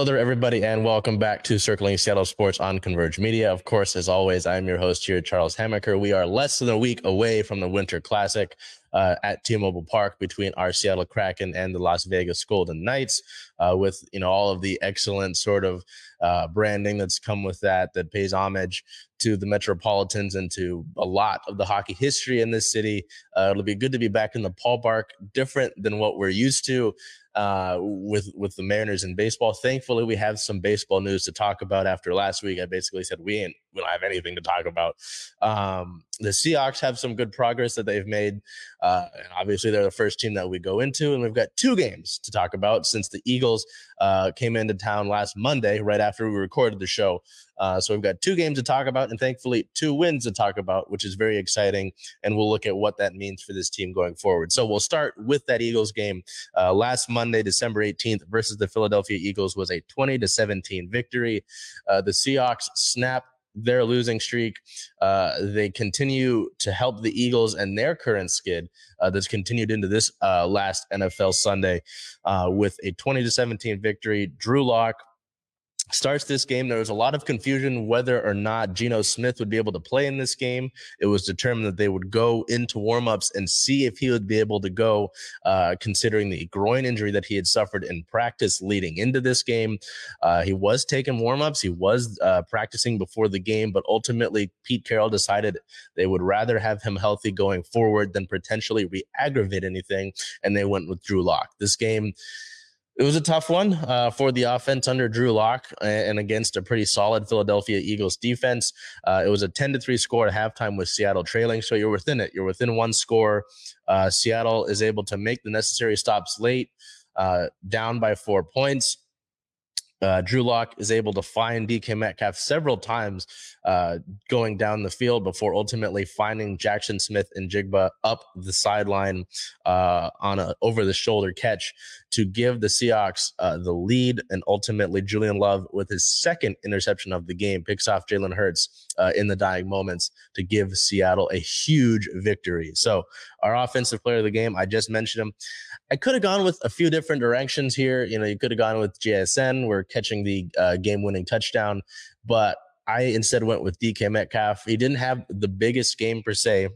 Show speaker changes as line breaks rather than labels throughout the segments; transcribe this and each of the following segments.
Hello there, everybody, and welcome back to Circling Seattle Sports on Converge Media. Of course, as always, I'm your host here, Charles Hamaker. We are less than a week away from the Winter Classic uh, at T-Mobile Park between our Seattle Kraken and the Las Vegas Golden Knights, uh, with you know all of the excellent sort of uh, branding that's come with that, that pays homage to the Metropolitans and to a lot of the hockey history in this city. Uh, it'll be good to be back in the ballpark, different than what we're used to uh, with with the Mariners in baseball. Thankfully, we have some baseball news to talk about. After last week, I basically said we ain't we don't have anything to talk about. Um, the Seahawks have some good progress that they've made, uh, and obviously they're the first team that we go into, and we've got two games to talk about since the Eagles uh, came into town last Monday, right after we recorded the show. Uh, so we've got two games to talk about, and thankfully two wins to talk about, which is very exciting. And we'll look at what that means for this team going forward. So we'll start with that Eagles game uh, last Monday, December 18th, versus the Philadelphia Eagles was a 20 to 17 victory. Uh, the Seahawks snap their losing streak. Uh, they continue to help the Eagles and their current skid uh, that's continued into this uh, last NFL Sunday uh, with a 20 to 17 victory. Drew Lock starts this game. There was a lot of confusion whether or not Geno Smith would be able to play in this game. It was determined that they would go into warmups and see if he would be able to go, uh, considering the groin injury that he had suffered in practice leading into this game. Uh, he was taking warmups, he was uh, practicing before the game, but ultimately, Pete Carroll decided they would rather have him healthy going forward than potentially re aggravate anything, and they went with Drew Lock. This game, it was a tough one uh, for the offense under Drew Lock and against a pretty solid Philadelphia Eagles defense. Uh, it was a 10 to 3 score at halftime with Seattle trailing. So you're within it. You're within one score. Uh, Seattle is able to make the necessary stops late, uh, down by four points. Uh, Drew Lock is able to find DK Metcalf several times uh, going down the field before ultimately finding Jackson Smith-Njigba up the sideline on a over the shoulder catch to give the Seahawks uh, the lead. And ultimately, Julian Love, with his second interception of the game, picks off Jalen Hurts uh, in the dying moments to give Seattle a huge victory. So, our offensive player of the game, I just mentioned him. I could have gone with a few different directions here. You know, you could have gone with JSN. We're catching the uh, game winning touchdown, but I instead went with DK Metcalf. He didn't have the biggest game per se.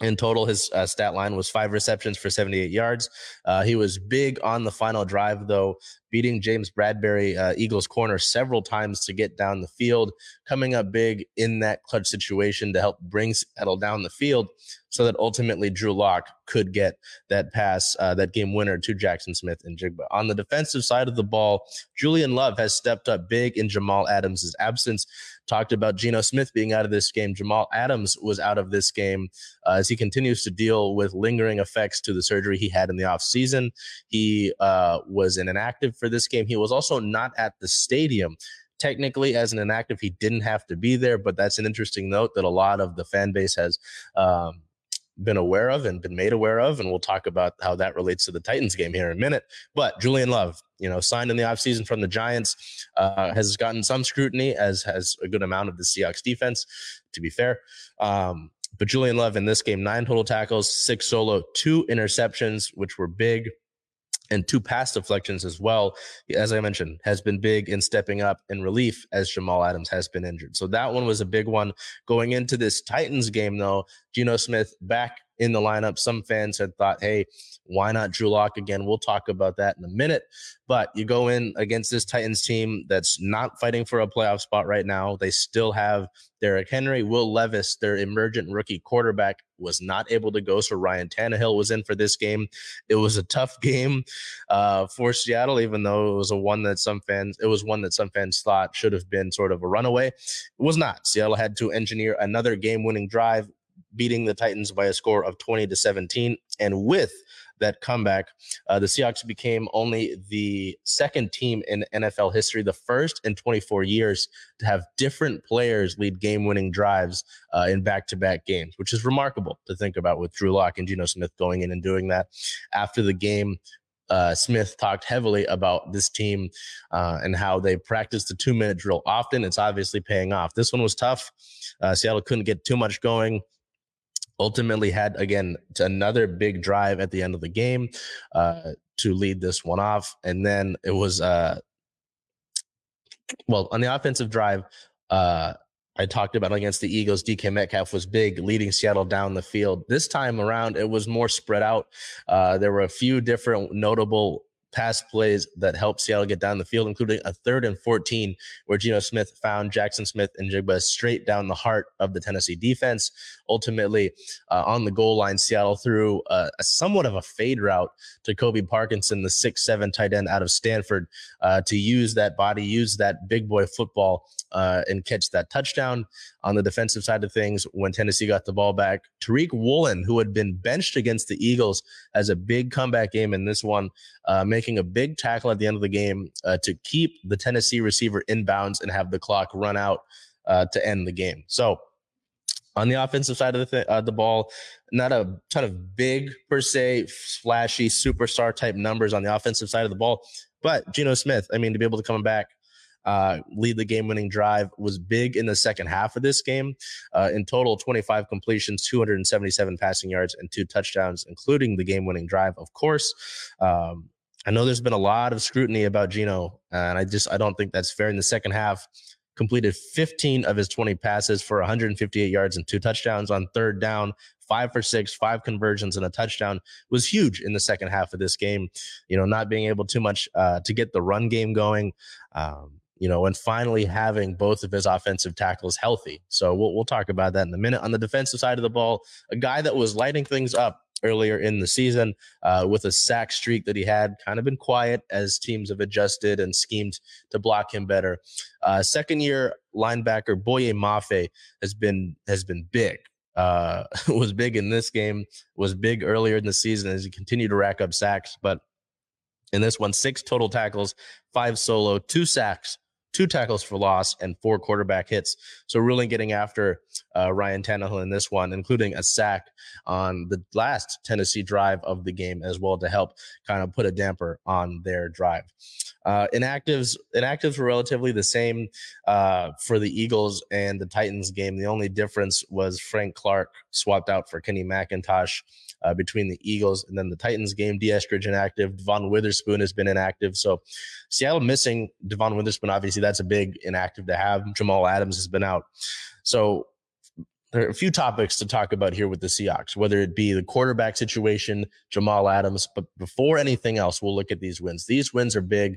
In total, his uh, stat line was five receptions for 78 yards. Uh, he was big on the final drive, though, beating James Bradberry, uh, Eagles corner, several times to get down the field, coming up big in that clutch situation to help bring Seattle down the field so that ultimately Drew Lock could get that pass, uh, that game winner to Jackson Smith-Njigba. On the defensive side of the ball, Julian Love has stepped up big in Jamal Adams' absence. Talked about Geno Smith being out of this game. Jamal Adams was out of this game uh, as he continues to deal with lingering effects to the surgery he had in the offseason. He uh, was an inactive for this game. He was also not at the stadium. Technically, as an inactive, he didn't have to be there, but that's an interesting note that a lot of the fan base has um, been aware of and been made aware of. And we'll talk about how that relates to the Titans game here in a minute. But Julian Love, you know, signed in the offseason from the Giants, uh, has gotten some scrutiny, as has a good amount of the Seahawks defense, to be fair. Um, but Julian Love in this game, nine total tackles, six solo, two interceptions, which were big and two pass deflections as well. As I mentioned, has been big in stepping up in relief as Jamal Adams has been injured. So that one was a big one. Going into this Titans game, though, Geno Smith back in the lineup. Some fans had thought, hey, why not Drew Lock again? We'll talk about that in a minute. But you go in against this Titans team that's not fighting for a playoff spot right now. They still have Derrick Henry, Will Levis, their emergent rookie quarterback, was not able to go. So Ryan Tannehill was in for this game. It was a tough game uh, for Seattle, even though it was a one that some fans it was one that some fans thought should have been sort of a runaway. It was not. Seattle had to engineer another game-winning drive beating the Titans by a score of 20 to 17. And with that comeback, uh, the Seahawks became only the second team in NFL history, the first in 24 years to have different players lead game winning drives uh, in back to back games, which is remarkable to think about with Drew Lock and Geno Smith going in and doing that. After the game, uh, Smith talked heavily about this team uh, and how they practice the two minute drill often. It's obviously paying off. This one was tough. Uh, Seattle couldn't get too much going. Ultimately, had again another big drive at the end of the game uh, to lead this one off, and then it was uh, well on the offensive drive. Uh, I talked about against the Eagles, DK Metcalf was big, leading Seattle down the field. This time around, it was more spread out. Uh, there were a few different notable pass plays that helped Seattle get down the field, including a third and 14 where Geno Smith found Jackson Smith-Njigba straight down the heart of the Tennessee defense. Ultimately, uh, on the goal line, Seattle threw a, a, somewhat of a fade route to Colby Parkinson, the six-seven tight end out of Stanford, uh, to use that body, use that big boy football uh, and catch that touchdown. On the defensive side of things, when Tennessee got the ball back, Tariq Woolen, who had been benched against the Eagles, has a big comeback game in this one, uh, making a big tackle at the end of the game uh, to keep the Tennessee receiver inbounds and have the clock run out uh, to end the game. So, on the offensive side of the th- uh, the ball, not a ton of big per se, flashy superstar type numbers on the offensive side of the ball, but Geno Smith, I mean, to be able to come back uh, lead the game winning drive was big in the second half of this game. Uh, in total, 25 completions, 277 passing yards, and two touchdowns, including the game winning drive, of course. Um, I know there's been a lot of scrutiny about Geno, and I just I don't think that's fair. In the second half, completed 15 of his 20 passes for 158 yards and two touchdowns on third down, five for six, five conversions and a touchdown was huge in the second half of this game. You know, not being able too much uh, to get the run game going. Um, you know, and finally having both of his offensive tackles healthy. So we'll, we'll talk about that in a minute. On the defensive side of the ball, a guy that was lighting things up earlier in the season uh, with a sack streak that he had kind of been quiet as teams have adjusted and schemed to block him better. Uh, second year linebacker Boye Mafe has been has been big. Uh, was big in this game, was big earlier in the season as he continued to rack up sacks. But in this one, six total tackles, five solo, two sacks, two tackles for loss, and four quarterback hits. So really getting after uh, Ryan Tannehill in this one, including a sack on the last Tennessee drive of the game as well to help kind of put a damper on their drive. Uh, inactives inactives were relatively the same uh, for the Eagles and the Titans game. The only difference was Frank Clark swapped out for Kenny McIntosh uh, between the Eagles and then the Titans game. Dee Eskridge inactive. Devon Witherspoon has been inactive. So Seattle missing Devon Witherspoon. Obviously, that's a big inactive to have. Jamal Adams has been out. So there are a few topics to talk about here with the Seahawks, whether it be the quarterback situation, Jamal Adams. But before anything else, we'll look at these wins. These wins are big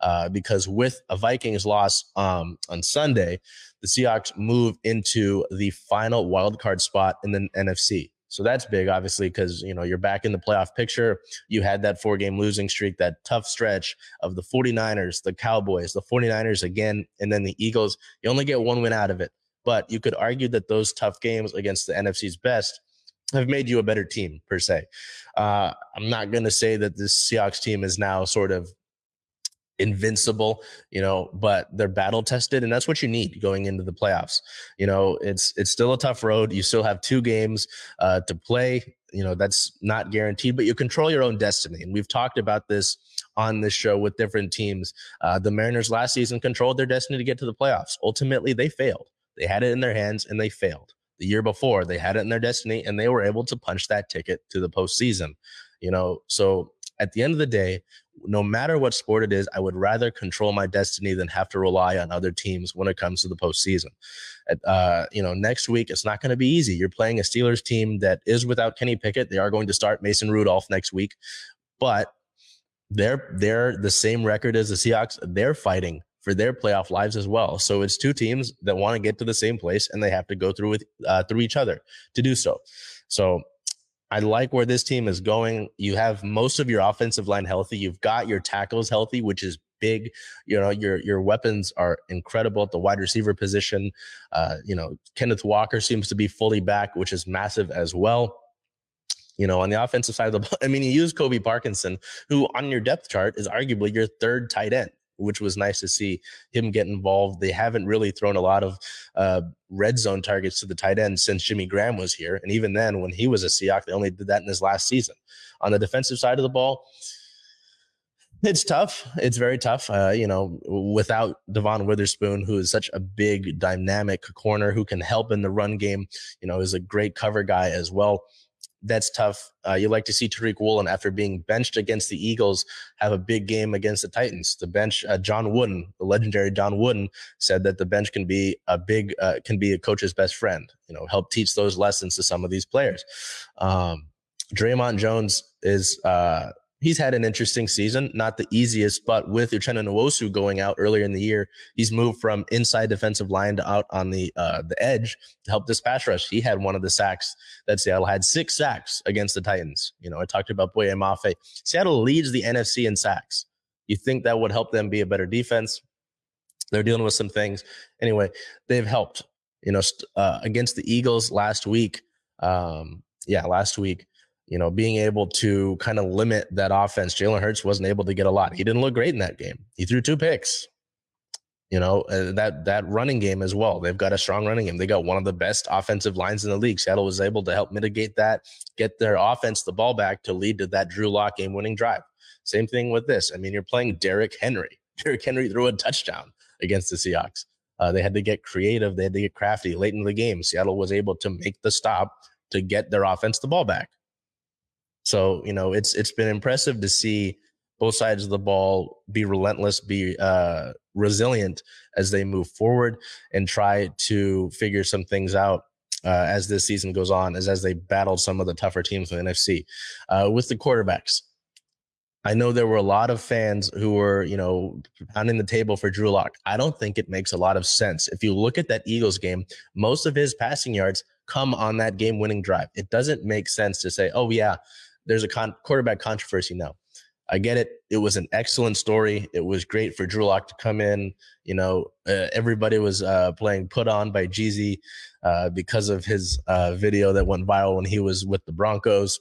uh, because with a Vikings loss um, on Sunday, the Seahawks move into the final wild card spot in the NFC. So that's big, obviously, because you know you're back in the playoff picture. You had that four game losing streak, that tough stretch of the 49ers, the Cowboys, the 49ers again, and then the Eagles. You only get one win out of it. But you could argue that those tough games against the NFC's best have made you a better team, per se. Uh, I'm not going to say that this Seahawks team is now sort of invincible, you know, but they're battle tested and that's what you need going into the playoffs. You know, it's it's still a tough road. You still have two games uh, to play. You know, that's not guaranteed, but you control your own destiny. And we've talked about this on this show with different teams. Uh, the Mariners last season controlled their destiny to get to the playoffs. Ultimately, they failed. They had it in their hands and they failed. The year before, they had it in their destiny and they were able to punch that ticket to the postseason. You know, so at the end of the day, no matter what sport it is, I would rather control my destiny than have to rely on other teams when it comes to the postseason. Uh, you know, next week it's not going to be easy. You're playing a Steelers team that is without Kenny Pickett. They are going to start Mason Rudolph next week, but they're they're the same record as the Seahawks. They're fighting for their playoff lives as well. So it's two teams that want to get to the same place, and they have to go through with uh, through each other to do so. So I like where this team is going. You have most of your offensive line healthy. You've got your tackles healthy, which is big. You know, your your weapons are incredible at the wide receiver position. Uh, you know, Kenneth Walker seems to be fully back, which is massive as well You know, on the offensive side of the ball, I mean, you use Colby Parkinson, who on your depth chart is arguably your third tight end, which was nice to see him get involved. They haven't really thrown a lot of uh, red zone targets to the tight end since Jimmy Graham was here. And even then, when he was a Seahawk, they only did that in his last season. On the defensive side of the ball, it's tough. It's very tough. Uh, you know, without Devon Witherspoon, who is such a big, dynamic corner who can help in the run game, you know, is a great cover guy as well. That's tough. Uh, you like to see Tariq Woolen after being benched against the Eagles have a big game against the Titans. The bench, uh, John Wooden, the legendary John Wooden, said that the bench can be a big, uh, can be a coach's best friend. You know, help teach those lessons to some of these players. Um, Dre'Mont Jones is uh, he's had an interesting season, not the easiest, but with Uchenna Nwosu going out earlier in the year, he's moved from inside defensive line to out on the uh, the edge to help this pass rush. He had one of the sacks that Seattle had six sacks against the Titans. You know, I talked about Boye Mafe. Seattle leads the NFC in sacks. You think that would help them be a better defense? They're dealing with some things. Anyway, they've helped. You know, uh, against the Eagles last week. Um, yeah, last week you know, being able to kind of limit that offense. Jalen Hurts wasn't able to get a lot. He didn't look great in that game. He threw two picks. You know, uh, that that running game as well. They've got a strong running game. They got one of the best offensive lines in the league. Seattle was able to help mitigate that, get their offense the ball back to lead to that Drew Lock game winning drive. Same thing with this. I mean, you're playing Derrick Henry. Derrick Henry threw a touchdown against the Seahawks. Uh, they had to get creative. They had to get crafty late in the game. Seattle was able to make the stop to get their offense the ball back. So you know, it's it's been impressive to see both sides of the ball be relentless, be uh, resilient as they move forward and try to figure some things out uh, as this season goes on, as as they battled some of the tougher teams in the NFC. Uh, with the quarterbacks, I know there were a lot of fans who were, you know, pounding the table for Drew Lock. I don't think it makes a lot of sense. If you look at that Eagles game, most of his passing yards come on that game winning drive. It doesn't make sense to say, oh, yeah, there's a con- quarterback controversy now. I get it. It was an excellent story. It was great for Drew Lock to come in. You know, uh, everybody was uh, playing "Put On" by Jeezy uh, because of his uh, video that went viral when he was with the Broncos.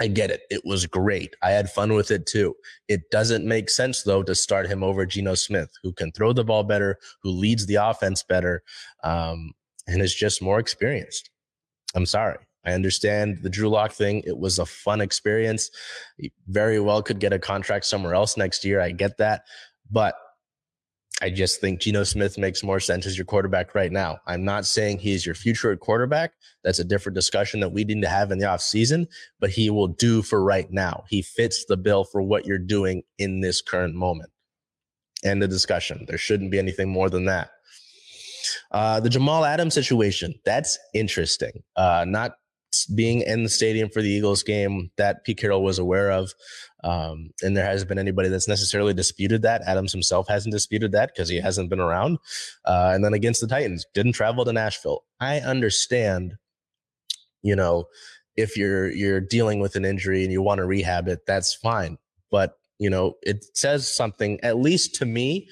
I get it. It was great. I had fun with it too. It doesn't make sense though to start him over Geno Smith, who can throw the ball better, who leads the offense better, um, and is just more experienced. I'm sorry. I understand the Drew Lock thing. It was a fun experience. He very well could get a contract somewhere else next year. I get that. But I just think Geno Smith makes more sense as your quarterback right now. I'm not saying he's your future quarterback. That's a different discussion that we need to have in the offseason, but he will do for right now. He fits the bill for what you're doing in this current moment. End the discussion. There shouldn't be anything more than that. Uh, the Jamal Adams situation, that's interesting. Uh, not being in the stadium for the Eagles game that Pete Carroll was aware of. Um, and there hasn't been anybody that's necessarily disputed that. Adams himself hasn't disputed that because he hasn't been around. Uh, and then against the Titans, didn't travel to Nashville. I understand, you know, if you're you're dealing with an injury and you want to rehab it, that's fine. But you know, it says something, at least to me,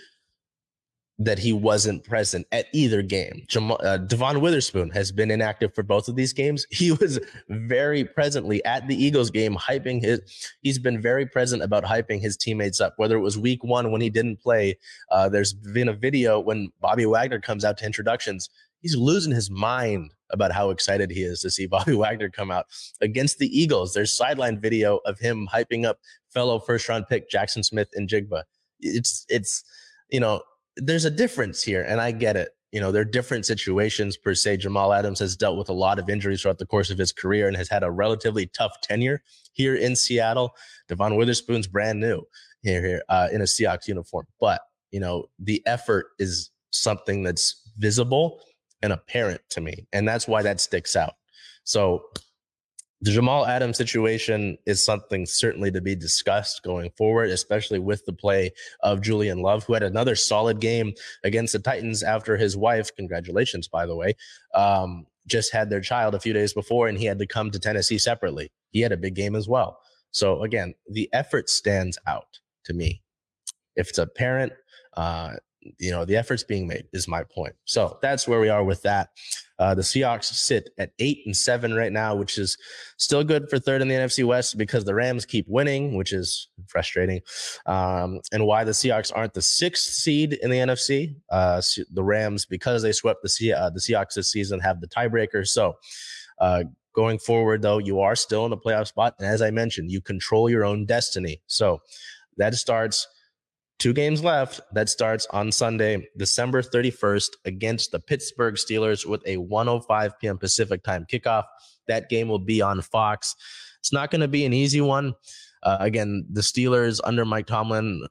that he wasn't present at either game. Uh, Devon Witherspoon has been inactive for both of these games. He was very presently at the Eagles game, hyping his. He's been very present about hyping his teammates up. Whether it was Week One when he didn't play, uh, there's been a video when Bobby Wagner comes out to introductions. He's losing his mind about how excited he is to see Bobby Wagner come out against the Eagles. There's sideline video of him hyping up fellow first round pick Jackson Smith-Njigba. It's it's you know there's a difference here, and I get it. You know, there are different situations per se. Jamal Adams has dealt with a lot of injuries throughout the course of his career and has had a relatively tough tenure here in Seattle. Devon Witherspoon's brand new here, here uh, in a Seahawks uniform, but you know, the effort is something that's visible and apparent to me, and that's why that sticks out. So the Jamal Adams situation is something certainly to be discussed going forward, especially with the play of Julian Love, who had another solid game against the Titans after his wife, congratulations, by the way, um, just had their child a few days before and he had to come to Tennessee separately. He had a big game as well. So, again, the effort stands out to me. If it's a parent, uh, you know, the efforts being made is my point. So that's where we are with that. Uh, the Seahawks sit at eight and seven right now, which is still good for third in the NFC West because the Rams keep winning, which is frustrating. Um, and why the Seahawks aren't the sixth seed in the NFC. Uh, the Rams, because they swept the, Se- uh, the Seahawks this season, have the tiebreaker. So, uh, going forward, though, you are still in the playoff spot. And as I mentioned, you control your own destiny. So that starts two games left. That starts on Sunday, December 31st against the Pittsburgh Steelers with a 105 p.m. Pacific time kickoff. That game will be on Fox. It's not going to be an easy one. Uh, again, the Steelers under Mike Tomlin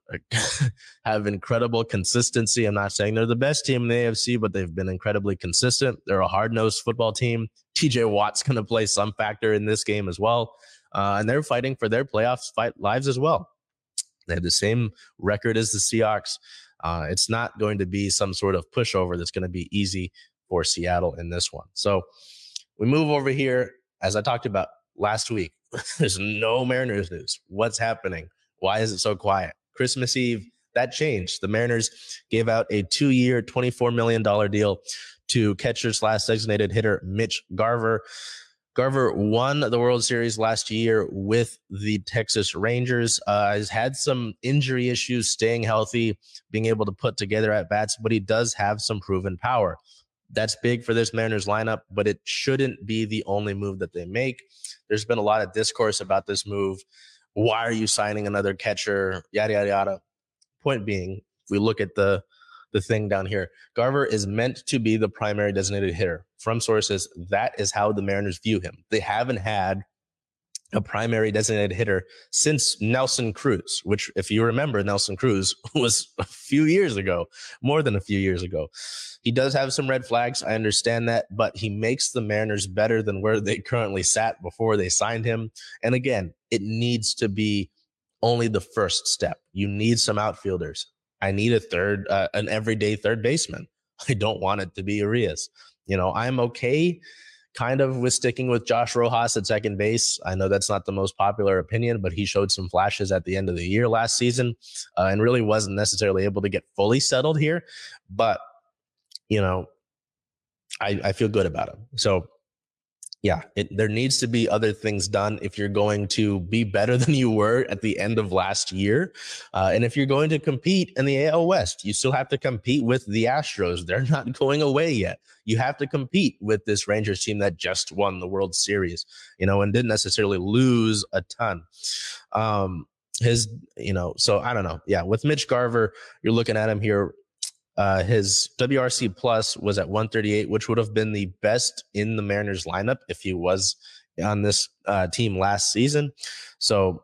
have incredible consistency. I'm not saying they're the best team in the AFC, but they've been incredibly consistent. They're a hard nosed football team. TJ Watt's going to play some factor in this game as well. Uh, and they're fighting for their playoffs fight lives as well. They have the same record as the Seahawks. Uh, it's not going to be some sort of pushover that's going to be easy for Seattle in this one. So we move over here, as I talked about last week. There's no Mariners news. What's happening? Why is it so quiet? Christmas Eve, that changed. The Mariners gave out a two year, $24 million deal to catcher slash designated hitter Mitch Garver. Garver won the World Series last year with the Texas Rangers. Uh, has had some injury issues, staying healthy, being able to put together at bats, but he does have some proven power. That's big for this Mariners lineup, but it shouldn't be the only move that they make. There's been a lot of discourse about this move. Why are you signing another catcher? Yada yada yada. Point being, if we look at the the thing down here. Garver is meant to be the primary designated hitter. From sources, that is how the Mariners view him. They haven't had a primary designated hitter since Nelson Cruz, which, if you remember, Nelson Cruz was a few years ago, more than a few years ago. He does have some red flags. I understand that, but he makes the Mariners better than where they currently sat before they signed him. And again, it needs to be only the first step. You need some outfielders. I need a third, uh, an everyday third baseman. I don't want it to be Urias. You know, I'm okay kind of with sticking with Josh Rojas at second base. I know that's not the most popular opinion, but he showed some flashes at the end of the year last season uh, and really wasn't necessarily able to get fully settled here. But, you know, I, I feel good about him. So yeah, it, there needs to be other things done if you're going to be better than you were at the end of last year. Uh, and if you're going to compete in the AL West, you still have to compete with the Astros. They're not going away yet. You have to compete with this Rangers team that just won the World Series, you know, and didn't necessarily lose a ton. Um, his, you know, so I don't know. Yeah, with Mitch Garver, you're looking at him here uh, his WRC plus was at 138, which would have been the best in the Mariners lineup if he was on this uh, team last season. So,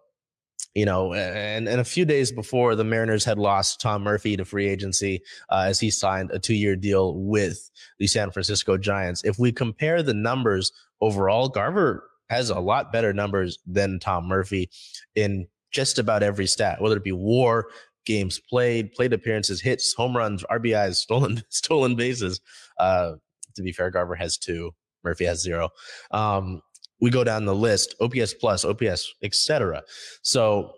you know, and, and a few days before the Mariners had lost Tom Murphy to free agency uh, as he signed a two year deal with the San Francisco Giants. If we compare the numbers overall, Garver has a lot better numbers than Tom Murphy in just about every stat, whether it be war, games played, plate appearances, hits, home runs, RBIs, stolen stolen bases. Uh, to be fair, Garver has two, Murphy has zero. Um, we go down the list: OPS plus, OPS, etc. So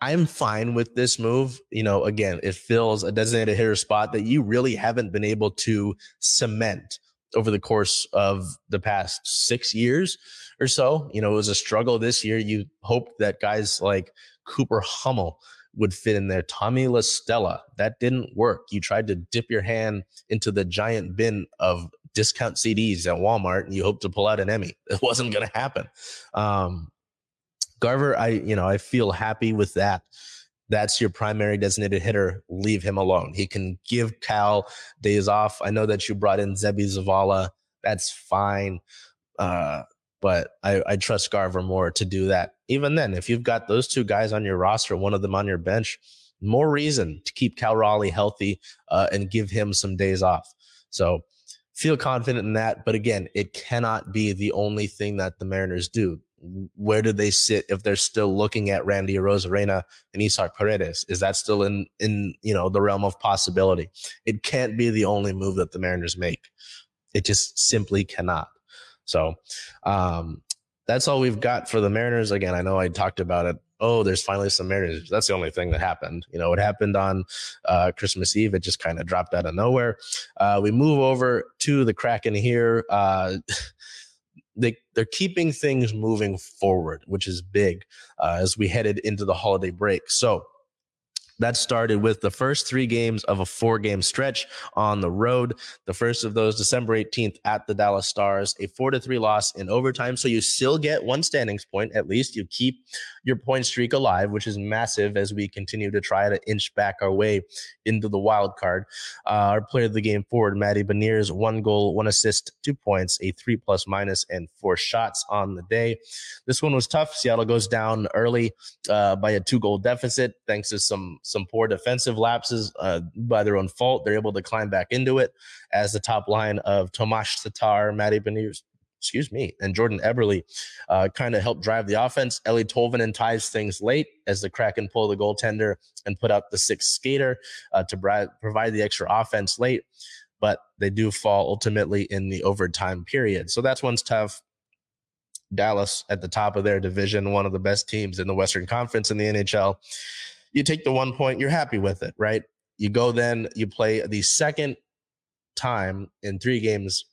I'm fine with this move. You know, again, it fills a designated hitter spot that you really haven't been able to cement over the course of the past six years or so. You know, it was a struggle this year. You hoped that guys like Cooper Hummel would fit in there. Tommy La Stella, that didn't work. You tried to dip your hand into the giant bin of discount CDs at Walmart and you hope to pull out an Emmy. It wasn't going to happen. Um, Garver, I, you know, I feel happy with that. That's your primary designated hitter. Leave him alone. He can give Cal days off. I know that you brought in Seby Zavala. That's fine. Uh, but I, I trust Garver more to do that. Even then, if you've got those two guys on your roster, one of them on your bench, more reason to keep Cal Raleigh healthy uh, and give him some days off. So feel confident in that. But again, it cannot be the only thing that the Mariners do. Where do they sit if they're still looking at Randy Arozarena and Isaac Paredes? Is that still in in you know the realm of possibility? It can't be the only move that the Mariners make. It just simply cannot. So um, that's all we've got for the Mariners. Again, I know I talked about it oh, there's finally some Mariners. That's the only thing that happened. You know, it happened on uh, Christmas Eve. It just kind of dropped out of nowhere. Uh, we move over to the Kraken here. Uh, they they're keeping things moving forward, which is big uh, as we headed into the holiday break. So that started with the first three games of a four game stretch on the road. The first of those, December 18th at the Dallas Stars, a four to three loss in overtime. So you still get one standings point. At least you keep your point streak alive, which is massive as we continue to try to inch back our way into the wild card. Uh, our player of the game forward, Matty Beniers, one goal, one assist, two points, a three plus minus, and four shots on the day. This one was tough. Seattle goes down early uh, by a two goal deficit thanks to some some poor defensive lapses uh, by their own fault. They're able to climb back into it as the top line of Tomas Tatar, Matty Beniers, excuse me, and Jordan Eberle uh, kind of helped drive the offense. Eeli Tolvanen ties things late as the Kraken pull the goaltender and put out the sixth skater uh, to bri- provide the extra offense late. But they do fall ultimately in the overtime period. So that's one's tough. Dallas at the top of their division, one of the best teams in the Western Conference in the NHL. You take the one point, you're happy with it, right? You go then, you play the second time in three games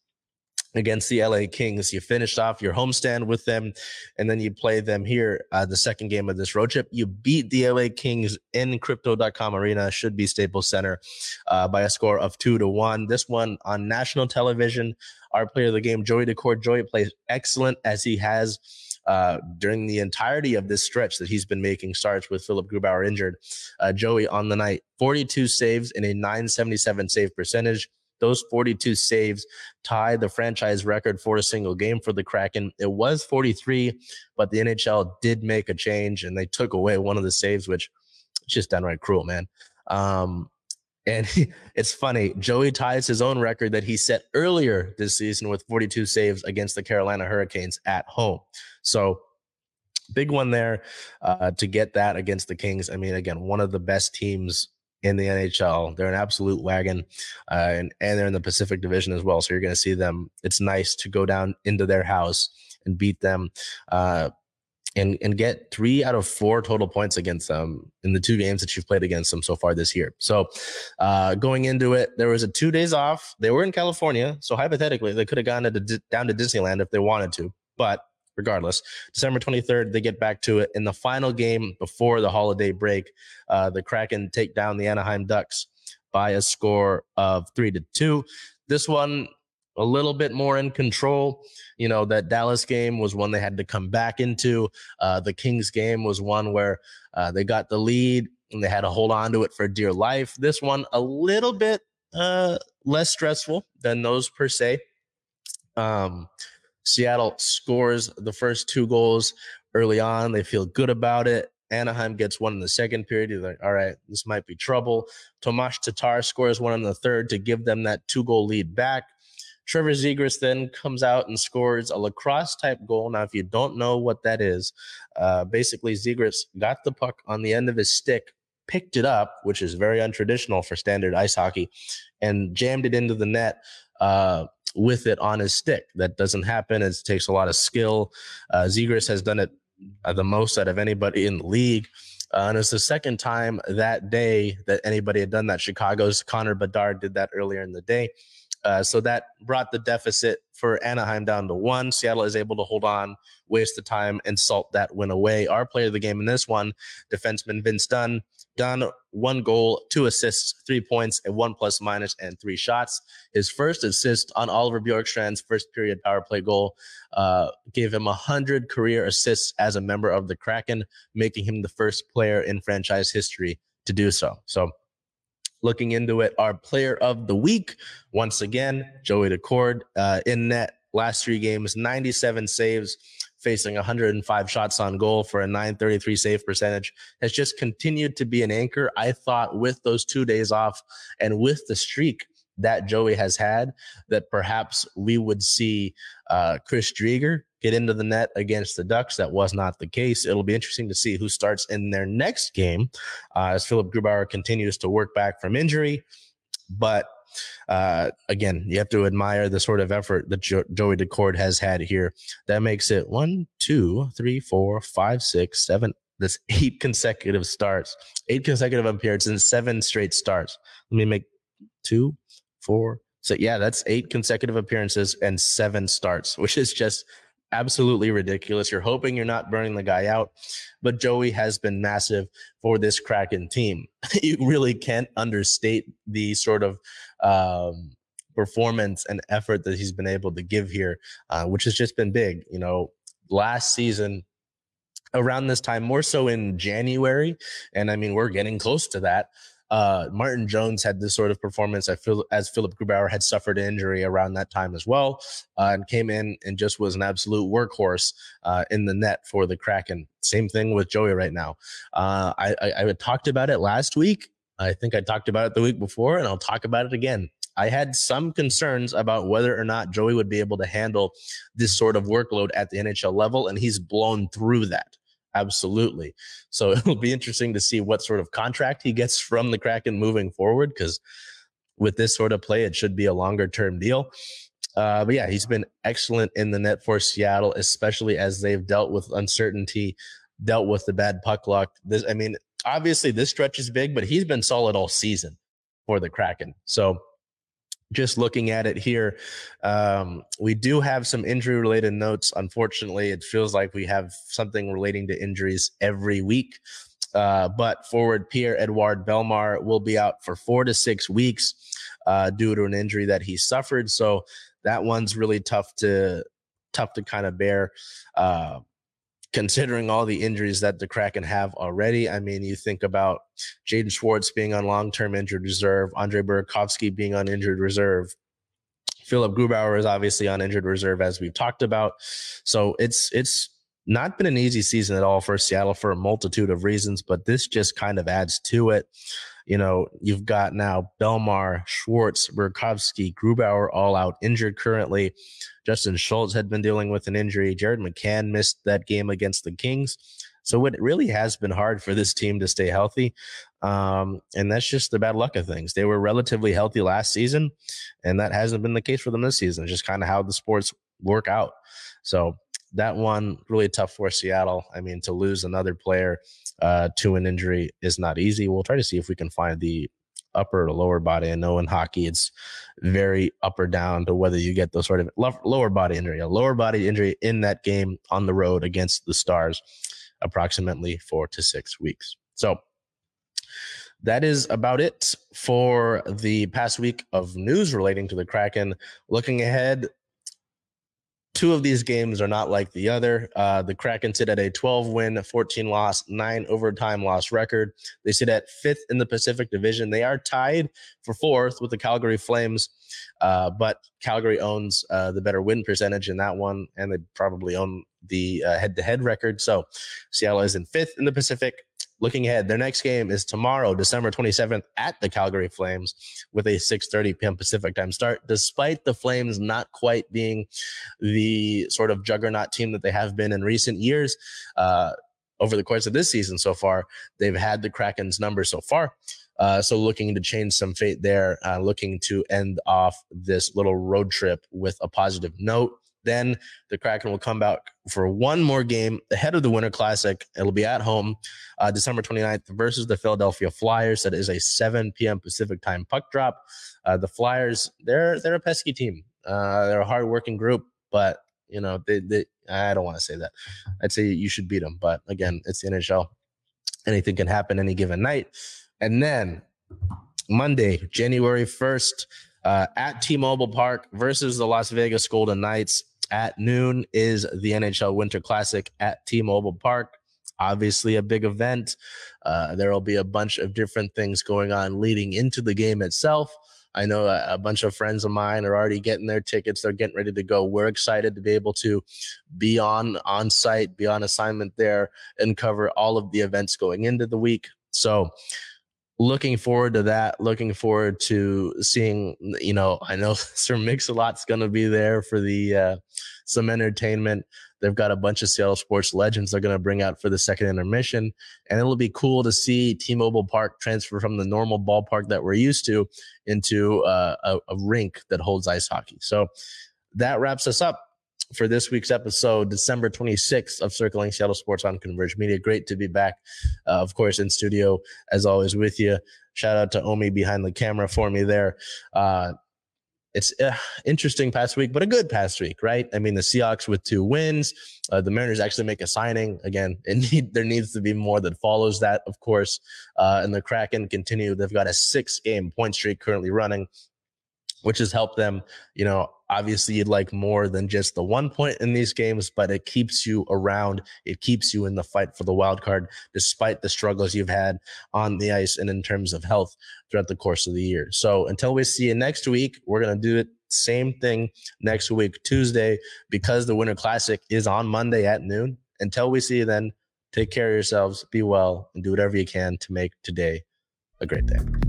against the LA Kings. You finished off your homestand with them, and then you play them here, uh, the second game of this road trip. You beat the LA Kings in Crypto.com Arena, should be Staples Center, uh, by a score of two to one. This one on national television. Our player of the game, Joey Daccord. Joey plays excellent as he has. Uh, during the entirety of this stretch that he's been making starts with Philipp Grubauer injured. Uh, Joey on the night, 42 saves in a 977 save percentage, those 42 saves tie the franchise record for a single game for the Kraken. It was 43, but the NHL did make a change and they took away one of the saves, which is just downright cruel, man. Um, and he, it's funny, Joey ties his own record that he set earlier this season with 42 saves against the Carolina Hurricanes at home. So big one there uh, to get that against the Kings. I mean, again, one of the best teams in the NHL. They're an absolute wagon, uh, and and they're in the Pacific Division as well. So you're going to see them. It's nice to go down into their house and beat them. Uh, and, and get three out of four total points against them in the two games that you've played against them so far this year. So, uh, going into it, there was a two days off. They were in California, so hypothetically, they could have gone to, down to Disneyland if they wanted to. But regardless. December 23rd, they get back to it. In the final game before the holiday break, uh, the Kraken take down the Anaheim Ducks by a score of three to two. This one, a little bit more in control. You know, that Dallas game was one they had to come back into. Uh, the Kings game was one where uh, they got the lead and they had to hold on to it for dear life. This one, a little bit uh, less stressful than those per se. Um, Seattle scores the first two goals early on. They feel good about it. Anaheim gets one in the second period. You're like, all right, this might be trouble. Tomas Tatar scores one in the third to give them that two goal lead back. Trevor Zegras then comes out and scores a lacrosse type goal. Now, if you don't know what that is, uh, basically Zegras got the puck on the end of his stick, picked it up, which is very untraditional for standard ice hockey, and jammed it into the net. Uh, with it on his stick. That doesn't happen. It takes a lot of skill. Uh, Zegras has done it uh, the most out of anybody in the league. Uh, and it's the second time that day that anybody had done that. Chicago's Connor Bedard did that earlier in the day. Uh, so that brought the deficit for Anaheim down to one. Seattle is able to hold on, waste the time, and salt that win away. Our player of the game in this one, defenseman Vince Dunn, Dunn, one goal, two assists, three points, a one plus minus, and three shots. His first assist on Oliver Bjorkstrand's first period power play goal uh, gave him 100 career assists as a member of the Kraken, making him the first player in franchise history to do so. So, looking into it, our player of the week, once again, Joey Daccord uh, in net last three games, 97 saves facing 105 shots on goal for a 933 save percentage has just continued to be an anchor. I thought with those two days off and with the streak that Joey has had, that perhaps we would see uh, Chris Driedger get into the net against the Ducks. That was not the case. It'll be interesting to see who starts in their next game uh, as Philipp Grubauer continues to work back from injury. But uh, again, you have to admire the sort of effort that jo- Joey Daccord has had here. That makes it one, two, three, four, five, six, seven, That's eight consecutive starts, eight consecutive appearances, and seven straight starts. Let me make two, four. So yeah, that's eight consecutive appearances and seven starts, which is just absolutely ridiculous. You're hoping you're not burning the guy out, but Joey has been massive for this Kraken team. you really can't understate the sort of um, performance and effort that he's been able to give here, uh, which has just been big. You know, last season, around this time, more so in January, and I mean, we're getting close to that uh, Martin Jones had this sort of performance. As Philipp Grubauer had suffered injury around that time as well, uh, and came in and just was an absolute workhorse uh, in the net for the Kraken. Same thing with Joey right now. Uh, I, I, I talked about it last week. I think I talked about it the week before, and I'll talk about it again. I had some concerns about whether or not Joey would be able to handle this sort of workload at the NHL level, and he's blown through that. Absolutely. So it'll be interesting to see what sort of contract he gets from the Kraken moving forward because with this sort of play, it should be a longer term deal. Uh, but yeah, he's been excellent in the net for Seattle, especially as they've dealt with uncertainty, dealt with the bad puck luck. This, I mean, obviously this stretch is big, but he's been solid all season for the Kraken. So just looking at it here, um, we do have some injury related notes. Unfortunately, it feels like we have something relating to injuries every week. Uh, but forward Pierre-Edouard Bellemare will be out for four to six weeks uh, due to an injury that he suffered. So that one's really tough to tough to kind of bear. Uh, considering all the injuries that the Kraken have already. I mean, you think about Jaden Schwartz being on long term injured reserve, Andre Burakovsky being on injured reserve. Philipp Grubauer is obviously on injured reserve, as we've talked about. So it's it's not been an easy season at all for Seattle for a multitude of reasons, but this just kind of adds to it. You know, you've got now Bellemare, Schwartz, Burakovsky, Grubauer all out injured currently. Justin Schultz had been dealing with an injury. Jared McCann missed that game against the Kings. So it really has been hard for this team to stay healthy. Um, and that's just the bad luck of things. They were relatively healthy last season, and that hasn't been the case for them this season. It's just kind of how the sports work out. So that one really tough for Seattle. I mean, to lose another player uh, to an injury is not easy. We'll try to see if we can find the upper or lower body. I know in hockey it's very up or down to whether you get those sort of lower body injury, a lower body injury in that game on the road against the Stars, approximately four to six weeks. So that is about it for the past week of news relating to the Kraken. Looking ahead, Two of these games are not like the other. Uh, the Kraken sit at a 12 win, 14 loss, nine overtime loss record. They sit at fifth in the Pacific Division. They are tied for fourth with the Calgary Flames, uh, but Calgary owns uh, the better win percentage in that one, and they probably own the head to head record. So Seattle is in fifth in the Pacific, looking ahead, their next game is tomorrow, December 27th at the Calgary Flames with a 6:30 p.m. Pacific time start. Despite the Flames not quite being the sort of juggernaut team that they have been in recent years, uh, over the course of this season so far, they've had the Kraken's number so far. Uh, so looking to change some fate there, uh, looking to end off this little road trip with a positive note. Then the Kraken will come back for one more game ahead of the Winter Classic. It'll be at home uh, December 29th versus the Philadelphia Flyers. That is a 7 p.m. Pacific time puck drop. Uh, the Flyers, they're they're a pesky team. Uh, they're a hardworking group, but you know they, they I don't want to say that. I'd say you should beat them, but again, it's the NHL. Anything can happen any given night. And then Monday, January 1st, uh, at T-Mobile Park versus the Las Vegas Golden Knights at noon is the NHL Winter Classic at T-Mobile Park. Obviously, a big event. Uh, there will be a bunch of different things going on leading into the game itself. I know a, a, bunch of friends of mine are already getting their tickets. They're getting ready to go. We're excited to be able to be on on site, be on assignment there, and cover all of the events going into the week. So looking forward to that. Looking forward to seeing, you know, I know Sir Mix-a-Lot's going to be there for the uh, some entertainment. They've got a bunch of Seattle sports legends they're going to bring out for the second intermission. And it'll be cool to see T Mobile Park transfer from the normal ballpark that we're used to into uh, a, a rink that holds ice hockey. So that wraps us up for this week's episode, December 26th of Circling Seattle Sports on Converge Media. Great to be back, uh, of course, in studio as always with you. Shout out to Omi behind the camera for me there. Uh, it's uh, interesting past week, but a good past week, right? I mean, the Seahawks with two wins. Uh, the Mariners actually make a signing again. Need, there needs to be more that follows that, of course. Uh, and the Kraken continue. They've got a six-game point streak currently running, which has helped them. You know, obviously you'd like more than just the one point in these games, but it keeps you around. It keeps you in the fight for the wild card, despite the struggles you've had on the ice and in terms of health throughout the course of the year. So until we see you next week, we're going to do it same thing next week, Tuesday, because the Winter Classic is on Monday at noon. Until we see you then, take care of yourselves, be well, and do whatever you can to make today a great day.